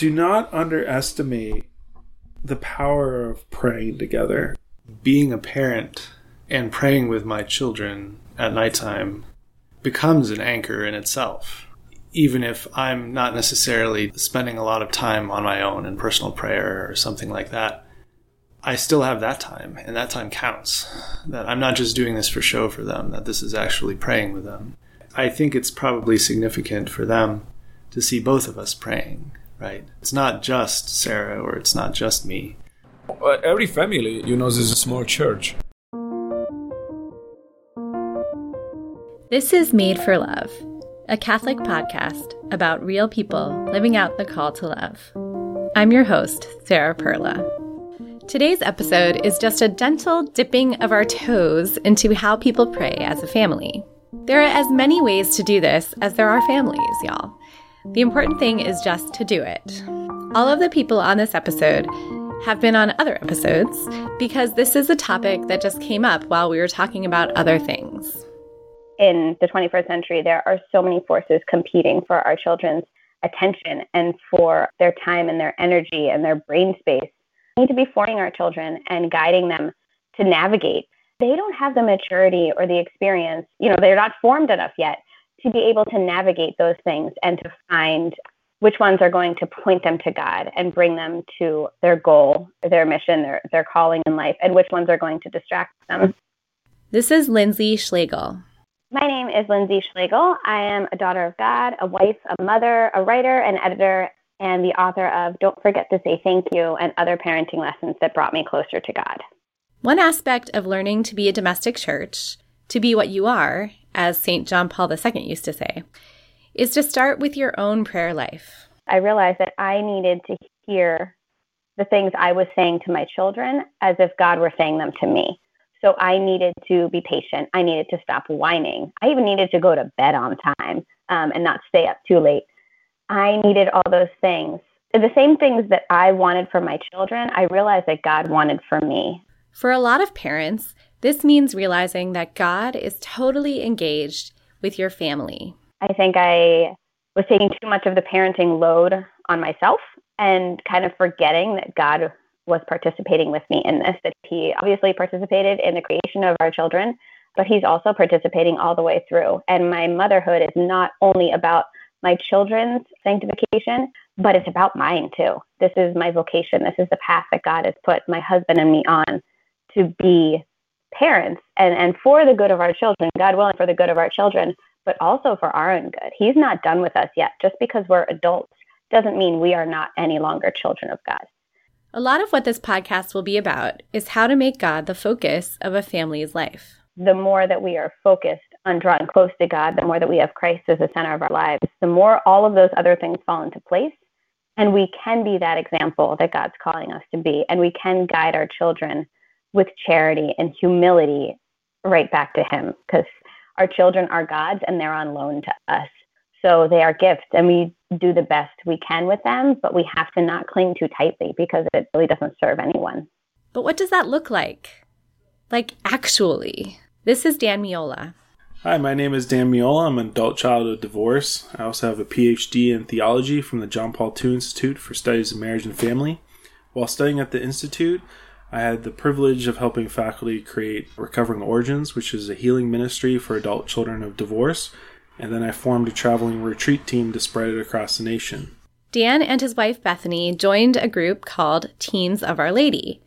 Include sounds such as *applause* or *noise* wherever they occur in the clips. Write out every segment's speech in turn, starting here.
do not underestimate the power of praying together. Being a parent and praying with my children at nighttime becomes an anchor in itself. Even if I'm not necessarily spending a lot of time on my own in personal prayer or something like that, I still have that time, and that time counts. That I'm not just doing this for show for them, that this is actually praying with them. I think it's probably significant for them to see both of us praying, right? It's not just Sarah or it's not just me. Uh, every family, you know, this is a small church. This is Made for Love, a Catholic podcast about real people living out the call to love. I'm your host, Sarah Perla. Today's episode is just a gentle dipping of our toes into how people pray as a family. There are as many ways to do this as there are families, y'all. The important thing is just to do it. All of the people on this episode have been on other episodes because this is a topic that just came up while we were talking about other things in the 21st century, there are so many forces competing for our children's attention and for their time and their energy and their brain space. We need to be forming our children and guiding them to navigate. They don't have the maturity or the experience, you know, they're not formed enough yet to be able to navigate those things and to find which ones are going to point them to God and bring them to their goal, their mission, their, their calling in life, and which ones are going to distract them. This is Lindsay Schlegel. My name is Lindsay Schlegel. I am a daughter of God, a wife, a mother, a writer, an editor, and the author of Don't Forget to Say Thank You and Other Parenting Lessons That Brought Me Closer to God. One aspect of learning to be a domestic church, to be what you are, as St. John Paul II used to say, is to start with your own prayer life. I realized that I needed to hear the things I was saying to my children as if God were saying them to me. So I needed to be patient. I needed to stop whining. I even needed to go to bed on time um, and not stay up too late. I needed all those things. The same things that I wanted for my children, I realized that God wanted for me. For a lot of parents, this means realizing that God is totally engaged with your family. I think I was taking too much of the parenting load on myself and kind of forgetting that God was participating with me in this, that he obviously participated in the creation of our children, but he's also participating all the way through. And my motherhood is not only about my children's sanctification, but it's about mine too. This is my vocation. This is the path that God has put my husband and me on to be parents and, and for the good of our children, God willing, for the good of our children, but also for our own good. He's not done with us yet. Just because we're adults doesn't mean we are not any longer children of God. A lot of what this podcast will be about is how to make God the focus of a family's life. The more that we are focused on drawing close to God, the more that we have Christ as the center of our lives, the more all of those other things fall into place. And we can be that example that God's calling us to be. And we can guide our children with charity and humility right back to Him because our children are God's and they're on loan to us. So they are gifts, and we do the best we can with them, but we have to not cling too tightly because it really doesn't serve anyone. But what does that look like? Like, actually. This is Dan Meola. Hi, my name is Dan Meola. I'm an adult child of divorce. I also have a PhD in theology from the John Paul II Institute for Studies of Marriage and Family. While studying at the Institute, I had the privilege of helping faculty create Recovering Origins, which is a healing ministry for adult children of divorce and then I formed a traveling retreat team to spread it across the nation. Dan and his wife Bethany joined a group called Teams of Our Lady.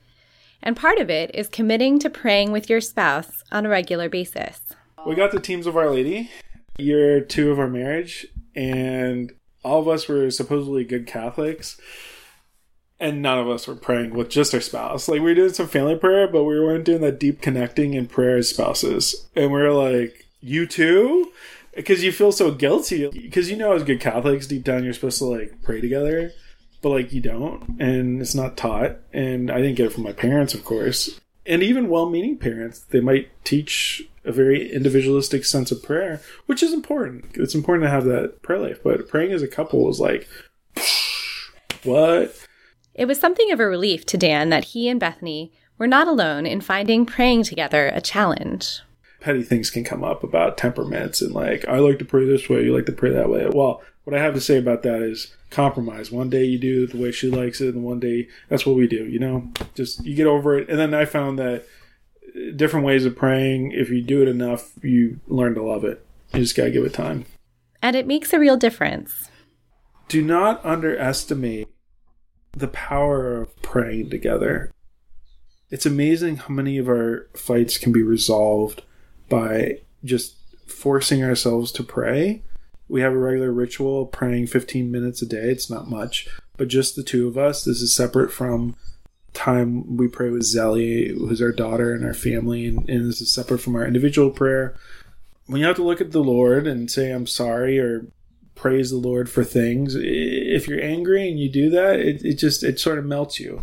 And part of it is committing to praying with your spouse on a regular basis. We got the Teams of Our Lady, year two of our marriage, and all of us were supposedly good Catholics. And none of us were praying with just our spouse. Like, we were doing some family prayer, but we weren't doing that deep connecting in prayer as spouses. And we are like, you too? because you feel so guilty because you know as good catholics deep down you're supposed to like pray together but like you don't and it's not taught and i didn't get it from my parents of course and even well-meaning parents they might teach a very individualistic sense of prayer which is important it's important to have that prayer life but praying as a couple is like what it was something of a relief to dan that he and bethany were not alone in finding praying together a challenge petty things can come up about temperaments and like I like to pray this way, you like to pray that way. Well, what I have to say about that is compromise. One day you do it the way she likes it, and one day that's what we do. You know, just you get over it. And then I found that uh, different ways of praying, if you do it enough, you learn to love it. You just gotta give it time. And it makes a real difference. Do not underestimate the power of praying together. It's amazing how many of our fights can be resolved by just forcing ourselves to pray. We have a regular ritual praying 15 minutes a day. It's not much, but just the two of us. This is separate from time we pray with Zelly, who's our daughter and our family, and, and this is separate from our individual prayer. When you have to look at the Lord and say, I'm sorry, or praise the Lord for things, if you're angry and you do that, it, it just, it sort of melts you.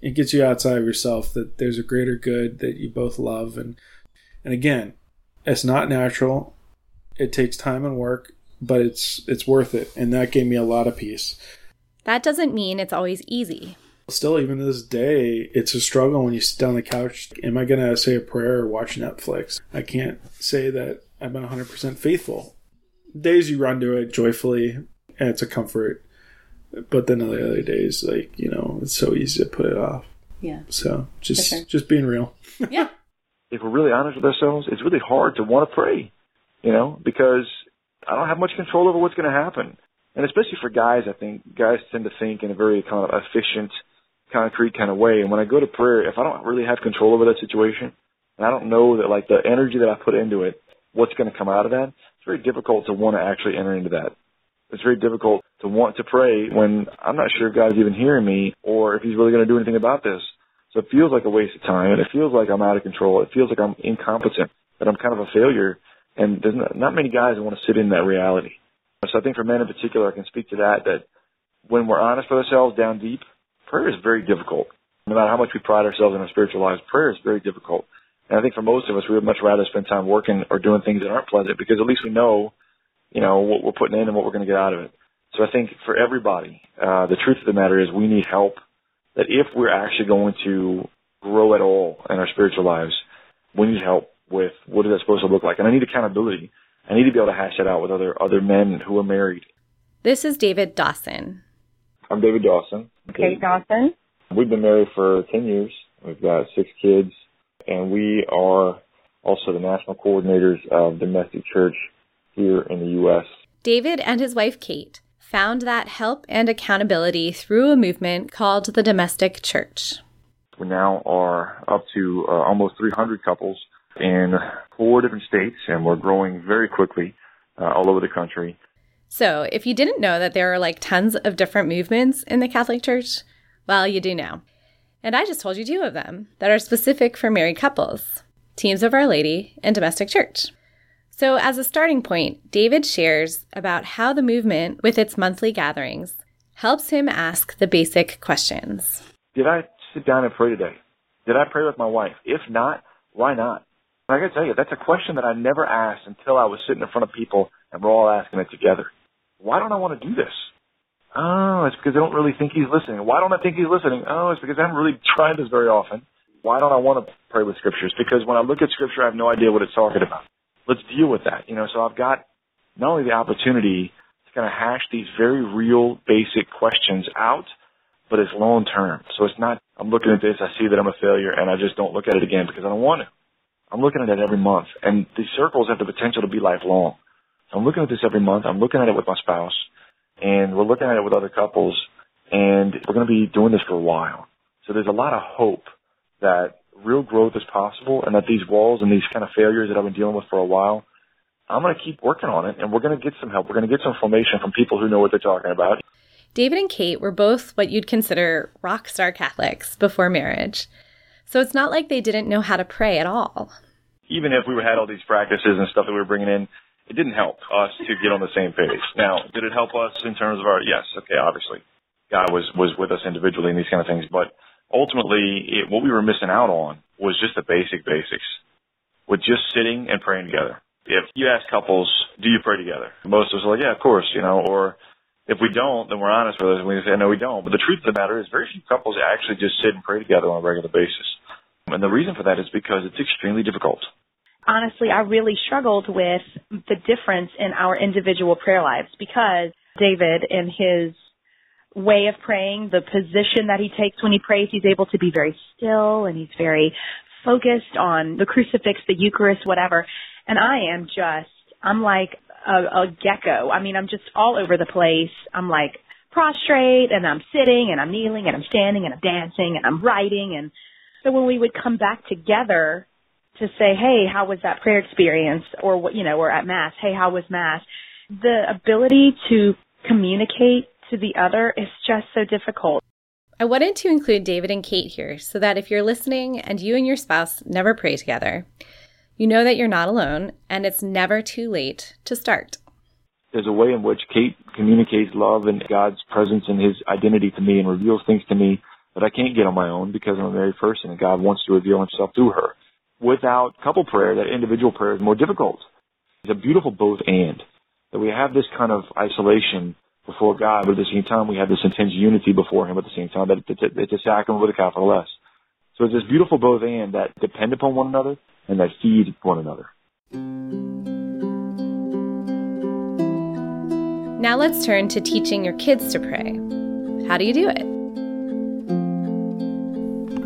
It gets you outside of yourself that there's a greater good that you both love. And, and again, it's not natural. It takes time and work, but it's, it's worth it. And that gave me a lot of peace. That doesn't mean it's always easy. Still, even to this day, it's a struggle when you sit down on the couch. Am I going to say a prayer or watch Netflix? I can't say that I've been 100% faithful. Days you run to it joyfully, and it's a comfort. But then the other days, like, you know, it's so easy to put it off. Yeah. So just sure. just being real. *laughs* Yeah. if we're really honest with ourselves, it's really hard to want to pray, you know, because I don't have much control over what's going to happen. And especially for guys, I think guys tend to think in a very kind of efficient, concrete kind of way. And when I go to prayer, if I don't really have control over that situation, and I don't know that like the energy that I put into it, what's going to come out of that, it's very difficult to want to actually enter into that. It's very difficult to want to pray when I'm not sure if God's even hearing me or if He's really going to do anything about this. So it feels like a waste of time, and it feels like I'm out of control. It feels like I'm incompetent, that I'm kind of a failure, and there's not, not many guys that want to sit in that reality. So I think for men in particular, I can speak to that. That when we're honest with ourselves down deep, prayer is very difficult. No matter how much we pride ourselves in our spiritual lives, prayer is very difficult. And I think for most of us, we would much rather spend time working or doing things that aren't pleasant because at least we know, you know, what we're putting in and what we're going to get out of it. So I think for everybody, uh, the truth of the matter is we need help. That if we're actually going to grow at all in our spiritual lives, we need help with what is that supposed to look like. And I need accountability. I need to be able to hash that out with other other men who are married. This is David Dawson. I'm David Dawson. Kate Dawson. We've been married for 10 years. We've got six kids, and we are also the national coordinators of domestic church here in the U.S. David and his wife Kate found that help and accountability through a movement called the Domestic Church. We now are up to uh, almost 300 couples in four different states, and we're growing very quickly uh, all over the country. So, if you didn't know that there are like tons of different movements in the Catholic Church, well, you do now. And I just told you two of them that are specific for married couples Teams of Our Lady and Domestic Church. So, as a starting point, David shares about how the movement, with its monthly gatherings, helps him ask the basic questions. Did I sit down and pray today? Did I pray with my wife? If not, why not? And I gotta tell you, that's a question that I never asked until I was sitting in front of people and we're all asking it together. Why don't I want to do this? Oh, it's because I don't really think he's listening. Why don't I think he's listening? Oh, it's because I haven't really tried this very often. Why don't I want to pray with scriptures? Because when I look at scripture, I have no idea what it's talking about. Let's deal with that. You know, so I've got not only the opportunity to kind of hash these very real, basic questions out, but it's long term. So it's not, I'm looking at this, I see that I'm a failure, and I just don't look at it again because I don't want to. I'm looking at it every month, and these circles have the potential to be lifelong. So I'm looking at this every month. I'm looking at it with my spouse, and we're looking at it with other couples, and we're going to be doing this for a while. So there's a lot of hope that real growth is possible, and that these walls and these kind of failures that I've been dealing with for a while, I'm going to keep working on it, and we're going to get some help. We're going to get some information from people who know what they're talking about. David and Kate were both what you'd consider rock star Catholics before marriage. So it's not like they didn't know how to pray at all. Even if we had all these practices and stuff that we were bringing in, it didn't help us to get on the same page. Now, did it help us in terms of our, yes, okay, obviously. God was, was with us individually and these kind of things, but ultimately it, what we were missing out on was just the basic basics with just sitting and praying together. If you ask couples, do you pray together? Most of us are like, yeah, of course, you know, or if we don't, then we're honest with us and we say, no, we don't. But the truth of the matter is very few couples actually just sit and pray together on a regular basis. And the reason for that is because it's extremely difficult. Honestly, I really struggled with the difference in our individual prayer lives because David, in his way of praying, the position that he takes when he prays, he's able to be very still and he's very focused on the crucifix, the Eucharist, whatever. And I am just, I'm like a, a gecko. I mean, I'm just all over the place. I'm like prostrate and I'm sitting and I'm kneeling and I'm standing and I'm dancing and I'm writing. And so when we would come back together to say, hey, how was that prayer experience? Or what, you know, or at Mass, hey, how was Mass? The ability to communicate to the other is just so difficult. I wanted to include David and Kate here so that if you're listening and you and your spouse never pray together, you know that you're not alone and it's never too late to start. There's a way in which Kate communicates love and God's presence and his identity to me and reveals things to me that I can't get on my own because I'm a married person and God wants to reveal himself through her. Without couple prayer, that individual prayer is more difficult. It's a beautiful both and. That we have this kind of isolation before God, but at the same time we have this intense unity before Him at the same time. That it's a, sacrament with a capital S. So it's this beautiful both and that depend upon one another and that feed one another. Now let's turn to teaching your kids to pray. How do you do it?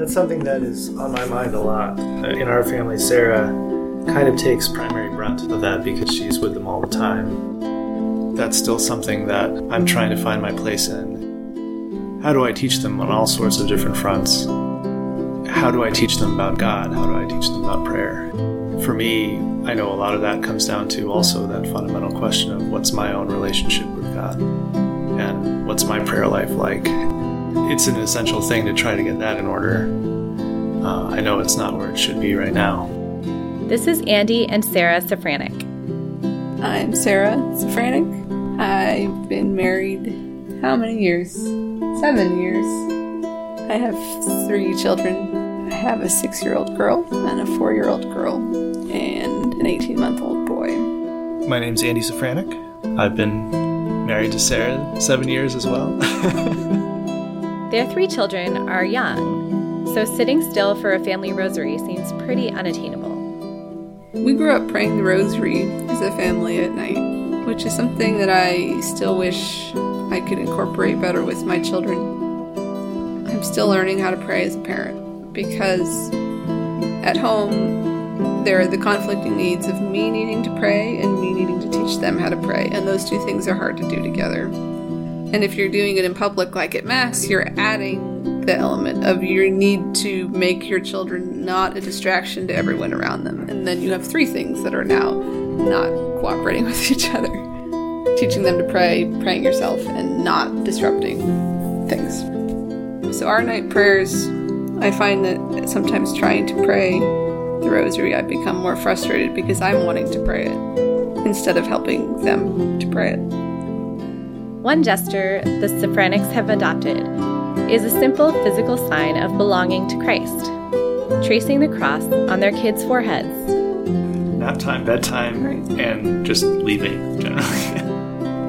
That's something that is on my mind a lot. Uh, in our family, Sarah kind of takes primary brunt of that because she's with them all the time. That's still something that I'm trying to find my place in. How do I teach them on all sorts of different fronts? How do I teach them about God? How do I teach them about prayer? For me, I know a lot of that comes down to also that fundamental question of what's my own relationship with God and what's my prayer life like. It's an essential thing to try to get that in order. Uh, I know it's not where it should be right now. This is Andy and Sarah Safranek. I'm Sarah Safranek. I've been married how many years? Seven years. I have three children. I have a six year old girl and a four year old girl and an 18 month old boy. My name's Andy Safranek. I've been married to Sarah seven years as well. *laughs* Their three children are young, so sitting still for a family rosary seems pretty unattainable. We grew up praying the rosary as a family at night, which is something that I still wish I could incorporate better with my children. I'm still learning how to pray as a parent because at home there are the conflicting needs of me needing to pray and me needing to teach them how to pray, and those two things are hard to do together. And if you're doing it in public, like at Mass, you're adding the element of your need to make your children not a distraction to everyone around them. And then you have three things that are now not cooperating *laughs* with each other teaching them to pray, praying yourself, and not disrupting things. So, our night prayers, I find that sometimes trying to pray the rosary, I become more frustrated because I'm wanting to pray it instead of helping them to pray it. One gesture the Safraneks have adopted is a simple physical sign of belonging to Christ, tracing the cross on their kids' foreheads. Nap time, bedtime, Right. and just leaving generally. *laughs*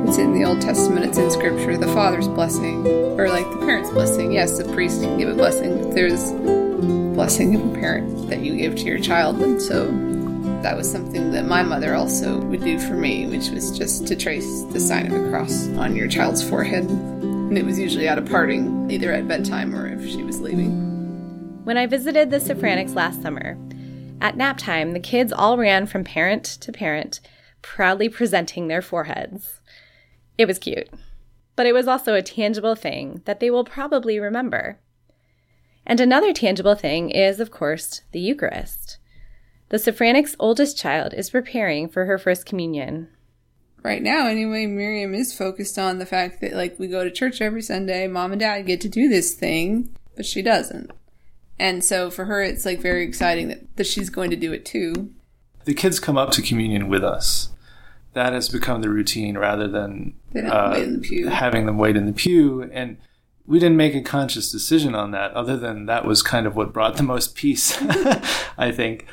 It's in the Old Testament, it's in Scripture, the Father's blessing, or like the parent's blessing. Yes, the priest can give a blessing, but there's blessing of a parent that you give to your child. And so that was something that my mother also would do for me, which was just to trace the sign of a cross on your child's forehead. And it was usually at a parting, either at bedtime or if she was leaving. When I visited the Safraneks last summer, at nap time, the kids all ran from parent to parent, proudly presenting their foreheads. It was cute, but it was also a tangible thing that they will probably remember. And another tangible thing is, of course, the Eucharist. The Safranek's oldest child is preparing for her first communion. Right now, anyway, Miriam is focused on the fact that, like, we go to church every Sunday, mom and dad get to do this thing, but she doesn't. And so for her, it's like very exciting that, that she's going to do it too. the kids come up to communion with us. That has become the routine rather than uh, the having them wait in the pew. And we didn't make a conscious decision on that, other than that was kind of what brought the most peace, *laughs* I think.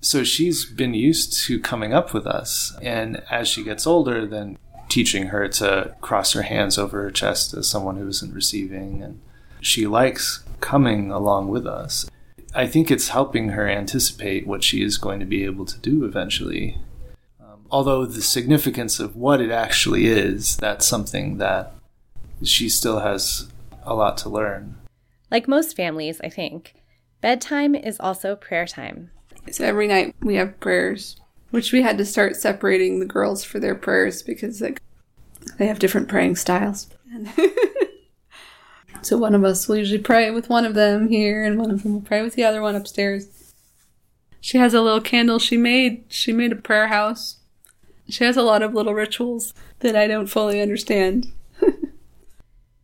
So she's been used to coming up with us. And as she gets older, then teaching her to cross her hands over her chest as someone who isn't receiving. And she likes coming along with us. I think it's helping her anticipate what she is going to be able to do eventually. Um, although the significance of what it actually is, that's something that she still has a lot to learn. Like most families, I think, bedtime is also prayer time. So every night we have prayers, which we had to start separating the girls for their prayers because like they have different praying styles. *laughs* so one of us will usually pray with one of them here, and one of them will pray with the other one upstairs. She has a little candle she made. She made a prayer house. She has a lot of little rituals that I don't fully understand. *laughs*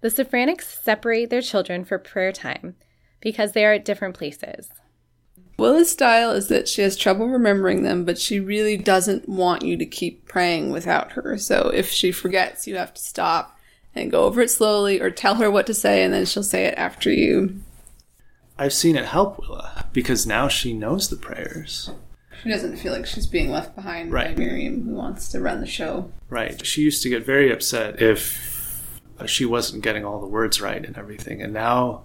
The Safraneks separate their children for prayer time because they are at different places. Willa's style is that she has trouble remembering them, but she really doesn't want you to keep praying without her. So if she forgets, you have to stop and go over it slowly or tell her what to say, and then she'll say it after you. I've seen it help Willa because now she knows the prayers. She doesn't feel like she's being left behind Right. by Miriam, who wants to run the show. Right. She used to get very upset if she wasn't getting all the words right and everything. And now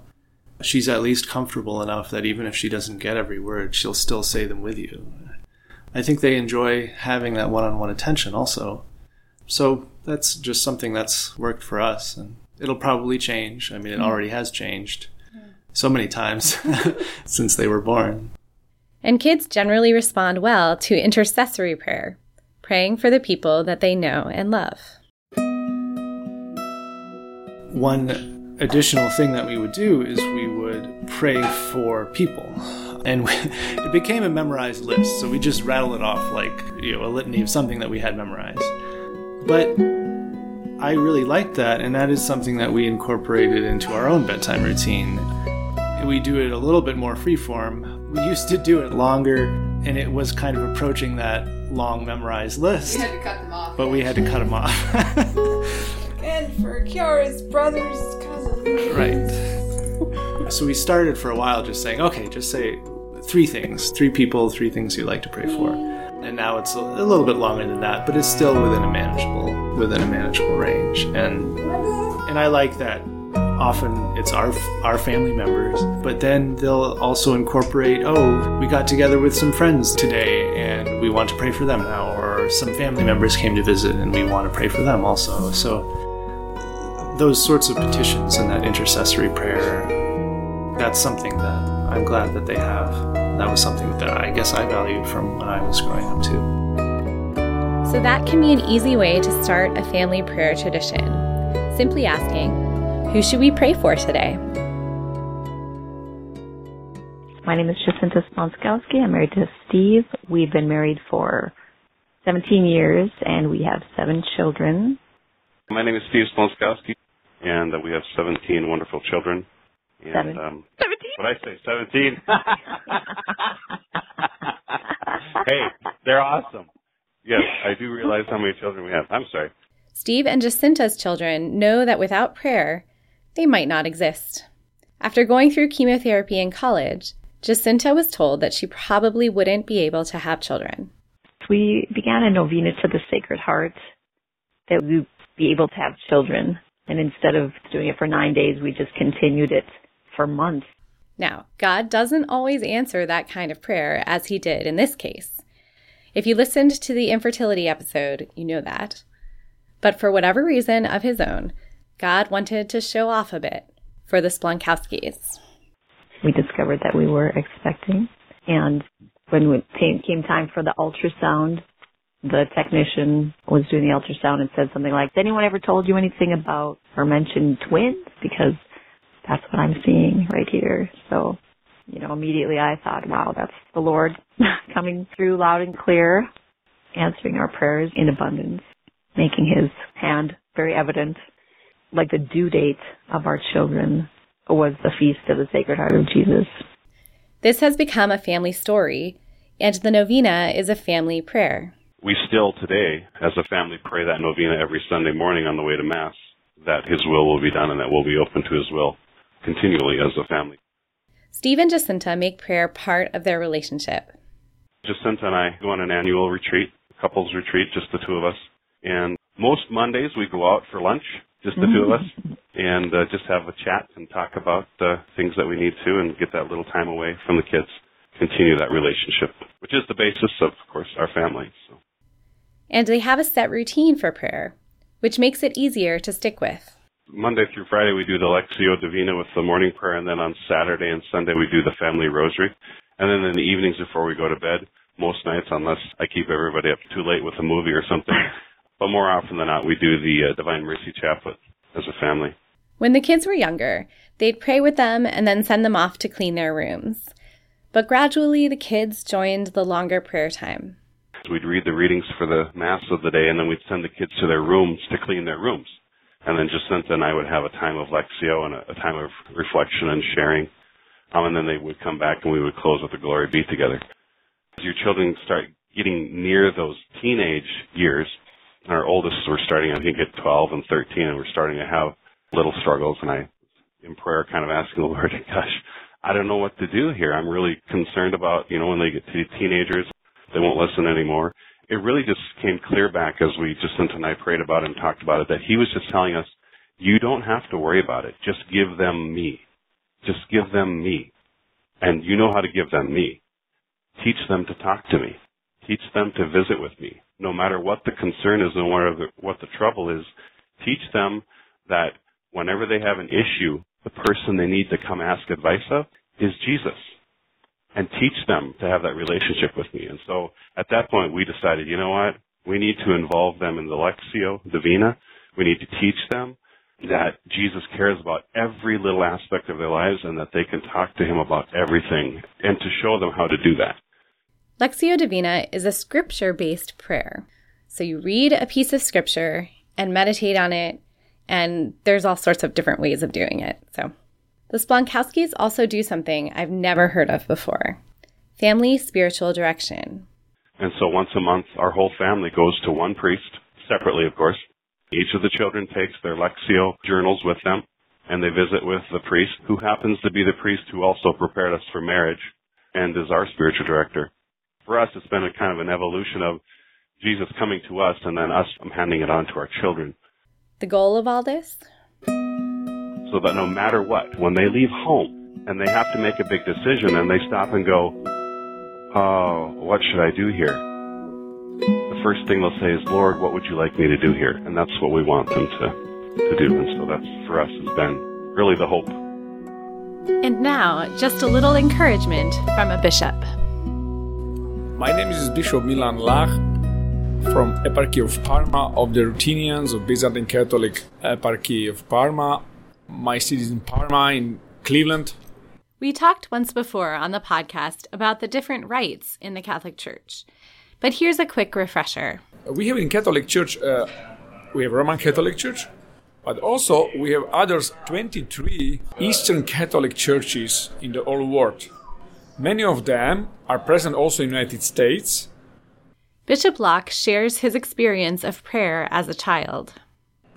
she's at least comfortable enough that even if she doesn't get every word, she'll still say them with you. I think they enjoy having that one on one attention also. So that's just something that's worked for us. And it'll probably change. I mean, it mm. already has changed so many times *laughs* since they were born. And kids generally respond well to intercessory prayer, praying for the people that they know and love. one additional thing that we would do is we would pray for people. And we, *laughs* it became a memorized list so we just rattle it off like you know a litany of something that we had memorized. But i really liked that and that is something that we incorporated into our own bedtime routine. We do it a little bit more freeform we used to do it longer and it was kind of approaching that long memorized list. We had to cut them off. but we had to cut them off. *laughs* And for Kiara's brother's cousin. Right. *laughs* So we started for a while just saying, okay, just say three things, three people, three things you'd like to pray for. And now it's a, little bit longer than that, but it's still within a manageable within a manageable range. And and I like that. Often it's our our family members, but then they'll also incorporate, oh, we got together with some friends today and we want to pray for them now, or some family members came to visit and we want to pray for them also. So those sorts of petitions and that intercessory prayer, that's something that I'm glad that they have. That was something that I guess I valued from when I was growing up too. So that can be an easy way to start a family prayer tradition. Simply asking, who should we pray for today? My name is Jacinta Sponskowski. I'm married to Steve. We've been married for 17 years and we have seven children. My name is Steve Sponskowski, and that we have 17 wonderful children. And, Seven. Um, 17? What I say, 17? *laughs* hey, they're awesome. Yes, I do realize how many children we have. I'm sorry. Steve and Jacinta's children know that without prayer, they might not exist. After going through chemotherapy in college, Jacinta was told that she probably wouldn't be able to have children. We began a novena to the Sacred Heart that we'd be able to have children. And instead of doing it for nine days, we just continued it for months. Now, God doesn't always answer that kind of prayer as he did in this case. If you listened to the infertility episode, you know that. But for whatever reason of his own, God wanted to show off a bit for the Splonkowskis. We discovered that we were expecting. And when it came, came time for the ultrasound, the technician was doing the ultrasound and said something like, anyone ever told you anything about or mentioned twins? Because that's what I'm seeing right here. So, you know, immediately I thought, wow, that's the Lord *laughs* coming through loud and clear, answering our prayers in abundance, making his hand very evident. Like the due date of our children was the feast of the Sacred Heart of Jesus. This has become a family story, and the novena is a family prayer. We still today, as a family, pray that novena every Sunday morning on the way to Mass, that His will will be done and that we'll be open to His will continually as a family. Steve and Jacinta make prayer part of their relationship. Jacinta and I go on an annual retreat, a couples retreat, just the two of us. And most Mondays we go out for lunch just the two of us, *laughs* and uh, just have a chat and talk about uh, things that we need to, and get that little time away from the kids. Continue that relationship, which is the basis of, of course, our family. So. And they have a set routine for prayer, which makes it easier to stick with. Monday through Friday we do the Lectio Divina with the morning prayer, and then on Saturday and Sunday we do the family rosary. And then in the evenings before we go to bed, most nights, unless I keep everybody up too late with a movie or something, *laughs* but more often than not, we do the uh, Divine Mercy Chaplet as a family. When the kids were younger, they'd pray with them and then send them off to clean their rooms. But gradually, the kids joined the longer prayer time. We'd read the readings for the Mass of the day, and then we'd send the kids to their rooms to clean their rooms. And then Jacinta and I would have a time of Lectio and a, a time of reflection and sharing. Um, and then they would come back and we would close with the Glory Be together. As your children start getting near those teenage years, our oldest were starting, I think, at 12 and 13, and we're starting to have little struggles. And I, in prayer, kind of asking the *laughs* Lord, gosh, I don't know what to do here. I'm really concerned about, you know, when they get to be teenagers, they won't listen anymore. It really just came clear back as we, Jacinta and I prayed about it and talked about it, that he was just telling us, you don't have to worry about it. Just give them me. Just give them me. And you know how to give them me. Teach them to talk to me. Teach them to visit with me. No matter what the concern is no matter what the trouble is, teach them that whenever they have an issue, the person they need to come ask advice of is Jesus. And teach them to have that relationship with me. And so at that point we decided, you know what? We need to involve them in the Lectio Divina. We need to teach them that Jesus cares about every little aspect of their lives and that they can talk to him about everything and to show them how to do that. Lectio Divina is a scripture based prayer. So you read a piece of scripture and meditate on it, and there's all sorts of different ways of doing it. So the Splonkowskis also do something I've never heard of before family spiritual direction. And so once a month, our whole family goes to one priest, separately, of course. Each of the children takes their Lectio journals with them, and they visit with the priest, who happens to be the priest who also prepared us for marriage and is our spiritual director for us, it's been a kind of an evolution of Jesus coming to us and then us handing it on to our children. The goal of all this? So that no matter what, when they leave home and they have to make a big decision and they stop and go, oh, what should I do here? The first thing they'll say is, Lord, what would you like me to do here? And that's what we want them to, to do. And so that's for us has been really the hope. And now, just a little encouragement from a bishop. My name is Bishop Milan Lach from Eparchy of Parma of the Ruthenians of Byzantine Catholic Eparchy of Parma. My city is in Parma, in Cleveland. We talked once before on the podcast about the different rites in the Catholic Church, but here's a quick refresher. We have in Catholic Church, uh, we have Roman Catholic Church, but also we have others 23 Eastern Catholic churches in the whole world. Many of them are present also in the United States. Bishop Lach shares his experience of prayer as a child.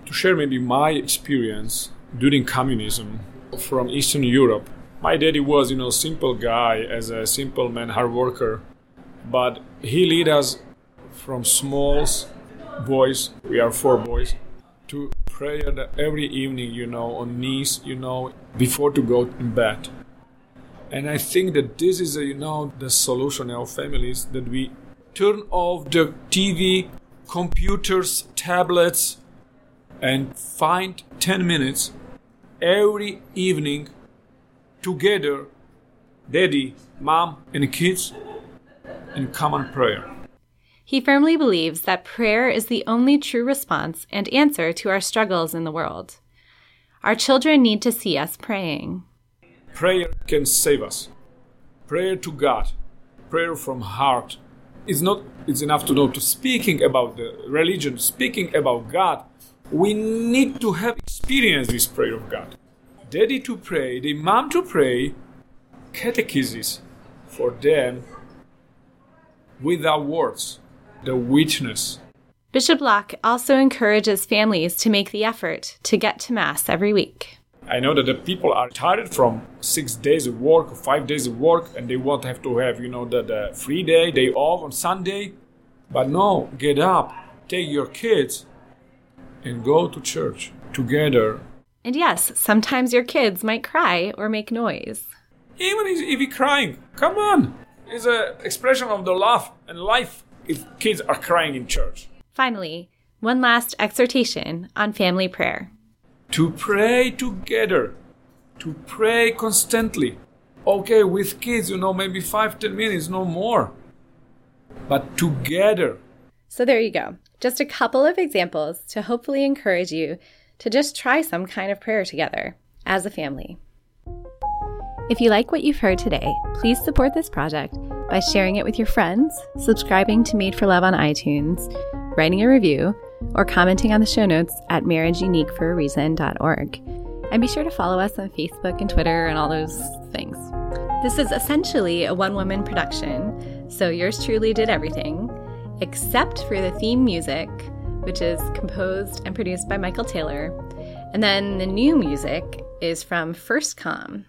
To share maybe my experience during communism from Eastern Europe. My daddy was, you know, a simple guy, as a simple man, hard worker, but he led us from small boys, we are four boys, to prayer every evening, you know, on knees, you know, before to go in bed. And I think that this is, a, you know, the solution our families that we turn off the TV, computers, tablets, and find 10 minutes every evening together, daddy, mom, and kids, in common prayer. He firmly believes that prayer is the only true response and answer to our struggles in the world. Our children need to see us praying. Prayer can save us. Prayer to God, prayer from heart. It's not it's enough to know to speaking about the religion, speaking about God. We need to have experience with prayer of God. Daddy to pray, the mom to pray, catechesis for them without words, the witness. Bishop Lach also encourages families to make the effort to get to Mass every week. I know that the people are tired from six days of work or five days of work, and they want to have to have, you know, the, the free day, day off on Sunday. But no, get up, take your kids, and go to church. together. And yes, sometimes your kids might cry or make noise. Even if you're crying, come on! It's an expression of the love and life if kids are crying in church. Finally, one last exhortation on family prayer. To pray together, to pray constantly. Okay, with kids, you know, maybe five, ten minutes, no more. But together. So there you go. Just a couple of examples to hopefully encourage you to just try some kind of prayer together as a family. If you like what you've heard today, please support this project by sharing it with your friends, subscribing to Made for Love on iTunes, writing a review, or commenting on the show notes at marriageuniqueforareason.org. And be sure to follow us on Facebook and Twitter and all those things. This is essentially a one woman production, so yours truly did everything, except for the theme music, which is composed and produced by Michael Taylor. And then the new music is from First Com,